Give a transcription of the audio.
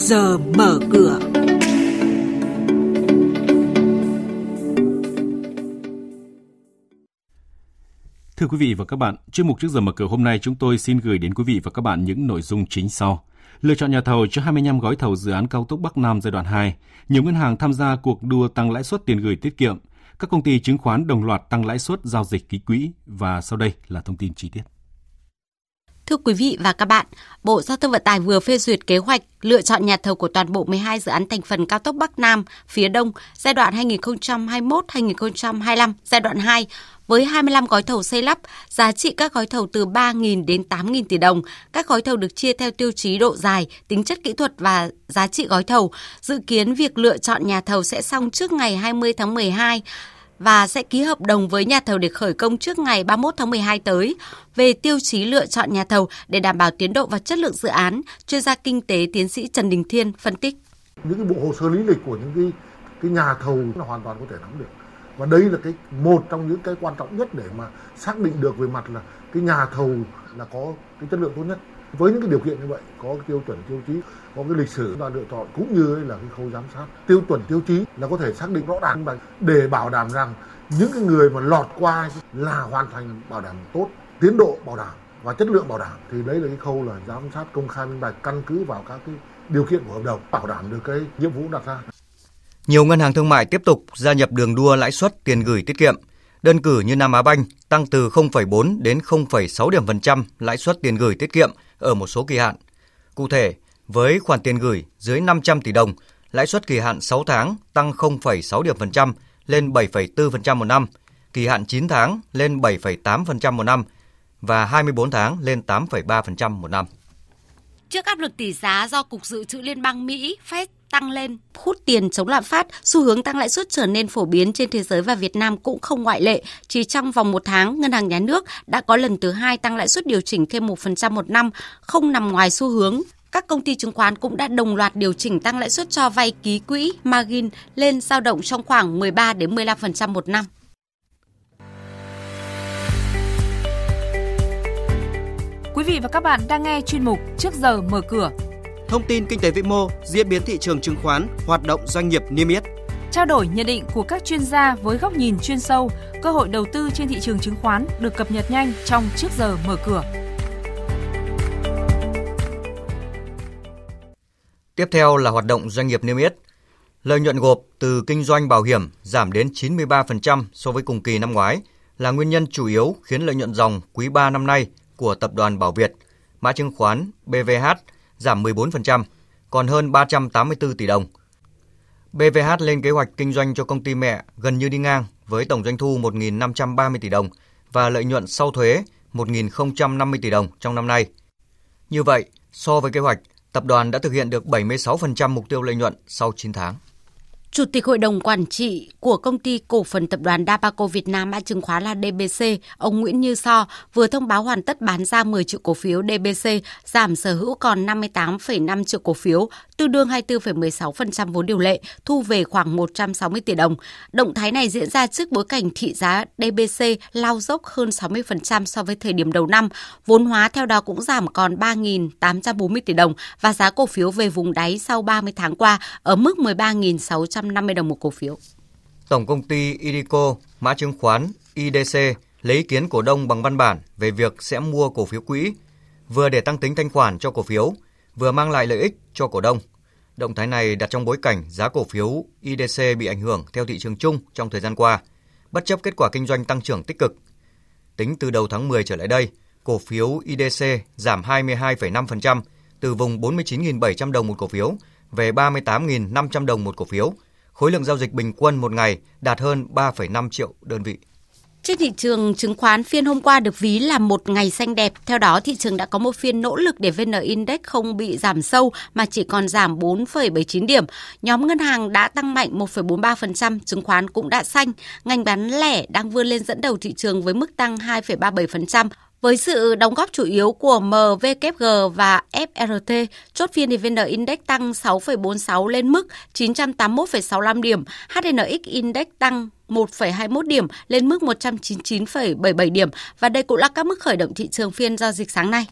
giờ mở cửa. Thưa quý vị và các bạn, chuyên mục trước giờ mở cửa hôm nay chúng tôi xin gửi đến quý vị và các bạn những nội dung chính sau. Lựa chọn nhà thầu cho 25 gói thầu dự án cao tốc Bắc Nam giai đoạn 2. Nhiều ngân hàng tham gia cuộc đua tăng lãi suất tiền gửi tiết kiệm. Các công ty chứng khoán đồng loạt tăng lãi suất giao dịch ký quỹ và sau đây là thông tin chi tiết. Thưa quý vị và các bạn, Bộ Giao thông Vận tải vừa phê duyệt kế hoạch lựa chọn nhà thầu của toàn bộ 12 dự án thành phần cao tốc Bắc Nam, phía Đông giai đoạn 2021-2025, giai đoạn 2 với 25 gói thầu xây lắp, giá trị các gói thầu từ 3.000 đến 8.000 tỷ đồng. Các gói thầu được chia theo tiêu chí độ dài, tính chất kỹ thuật và giá trị gói thầu. Dự kiến việc lựa chọn nhà thầu sẽ xong trước ngày 20 tháng 12 và sẽ ký hợp đồng với nhà thầu để khởi công trước ngày 31 tháng 12 tới. Về tiêu chí lựa chọn nhà thầu để đảm bảo tiến độ và chất lượng dự án, chuyên gia kinh tế tiến sĩ Trần Đình Thiên phân tích. Những cái bộ hồ sơ lý lịch của những cái cái nhà thầu là hoàn toàn có thể nắm được. Và đây là cái, một trong những cái quan trọng nhất để mà xác định được về mặt là cái nhà thầu là có cái chất lượng tốt nhất. Với những cái điều kiện như vậy, có cái tiêu chuẩn tiêu chí, có cái lịch sử chúng ta lựa chọn, cũng như là cái khâu giám sát. Tiêu chuẩn tiêu chí là có thể xác định rõ ràng để bảo đảm rằng những cái người mà lọt qua là hoàn thành bảo đảm tốt tiến độ bảo đảm và chất lượng bảo đảm. Thì đấy là cái khâu là giám sát, công khai minh bạch, căn cứ vào các cái điều kiện của hợp đồng, bảo đảm được cái nhiệm vụ đặt ra. Nhiều ngân hàng thương mại tiếp tục gia nhập đường đua lãi suất tiền gửi tiết kiệm. Đơn cử như Nam Á Banh tăng từ 0,4 đến 0,6 điểm phần trăm lãi suất tiền gửi tiết kiệm ở một số kỳ hạn. Cụ thể, với khoản tiền gửi dưới 500 tỷ đồng, lãi suất kỳ hạn 6 tháng tăng 0,6 điểm phần trăm lên 7,4% một năm, kỳ hạn 9 tháng lên 7,8% một năm và 24 tháng lên 8,3% một năm. Trước áp lực tỷ giá do Cục Dự trữ Liên bang Mỹ Fed tăng lên, hút tiền chống lạm phát, xu hướng tăng lãi suất trở nên phổ biến trên thế giới và Việt Nam cũng không ngoại lệ. Chỉ trong vòng một tháng, Ngân hàng Nhà nước đã có lần thứ hai tăng lãi suất điều chỉnh thêm 1% một năm, không nằm ngoài xu hướng. Các công ty chứng khoán cũng đã đồng loạt điều chỉnh tăng lãi suất cho vay ký quỹ margin lên dao động trong khoảng 13 đến 15% một năm. Quý vị và các bạn đang nghe chuyên mục Trước giờ mở cửa thông tin kinh tế vĩ mô, diễn biến thị trường chứng khoán, hoạt động doanh nghiệp niêm yết. Trao đổi nhận định của các chuyên gia với góc nhìn chuyên sâu, cơ hội đầu tư trên thị trường chứng khoán được cập nhật nhanh trong trước giờ mở cửa. Tiếp theo là hoạt động doanh nghiệp niêm yết. Lợi nhuận gộp từ kinh doanh bảo hiểm giảm đến 93% so với cùng kỳ năm ngoái là nguyên nhân chủ yếu khiến lợi nhuận dòng quý 3 năm nay của tập đoàn Bảo Việt, mã chứng khoán BVH giảm 14%, còn hơn 384 tỷ đồng. BVH lên kế hoạch kinh doanh cho công ty mẹ gần như đi ngang với tổng doanh thu 1.530 tỷ đồng và lợi nhuận sau thuế 1.050 tỷ đồng trong năm nay. Như vậy, so với kế hoạch, tập đoàn đã thực hiện được 76% mục tiêu lợi nhuận sau 9 tháng. Chủ tịch Hội đồng Quản trị của công ty cổ phần tập đoàn Dabaco Việt Nam mã chứng khoán là DBC, ông Nguyễn Như So vừa thông báo hoàn tất bán ra 10 triệu cổ phiếu DBC, giảm sở hữu còn 58,5 triệu cổ phiếu, tương đương 24,16% vốn điều lệ, thu về khoảng 160 tỷ đồng. Động thái này diễn ra trước bối cảnh thị giá DBC lao dốc hơn 60% so với thời điểm đầu năm, vốn hóa theo đó cũng giảm còn 3.840 tỷ đồng và giá cổ phiếu về vùng đáy sau 30 tháng qua ở mức 13.600 150 đồng một cổ phiếu. Tổng công ty Idico, mã chứng khoán IDC lấy ý kiến cổ đông bằng văn bản về việc sẽ mua cổ phiếu quỹ, vừa để tăng tính thanh khoản cho cổ phiếu, vừa mang lại lợi ích cho cổ đông. Động thái này đặt trong bối cảnh giá cổ phiếu IDC bị ảnh hưởng theo thị trường chung trong thời gian qua, bất chấp kết quả kinh doanh tăng trưởng tích cực. Tính từ đầu tháng 10 trở lại đây, cổ phiếu IDC giảm 22,5% từ vùng 49.700 đồng một cổ phiếu về 38.500 đồng một cổ phiếu. Khối lượng giao dịch bình quân một ngày đạt hơn 3,5 triệu đơn vị. Trên thị trường chứng khoán phiên hôm qua được ví là một ngày xanh đẹp. Theo đó, thị trường đã có một phiên nỗ lực để VN Index không bị giảm sâu mà chỉ còn giảm 4,79 điểm. Nhóm ngân hàng đã tăng mạnh 1,43%, chứng khoán cũng đã xanh. Ngành bán lẻ đang vươn lên dẫn đầu thị trường với mức tăng 2,37%. Với sự đóng góp chủ yếu của MVKG và FRT, chốt phiên thì VN Index tăng 6,46 lên mức 981,65 điểm, HNX Index tăng 1,21 điểm lên mức 199,77 điểm và đây cũng là các mức khởi động thị trường phiên giao dịch sáng nay.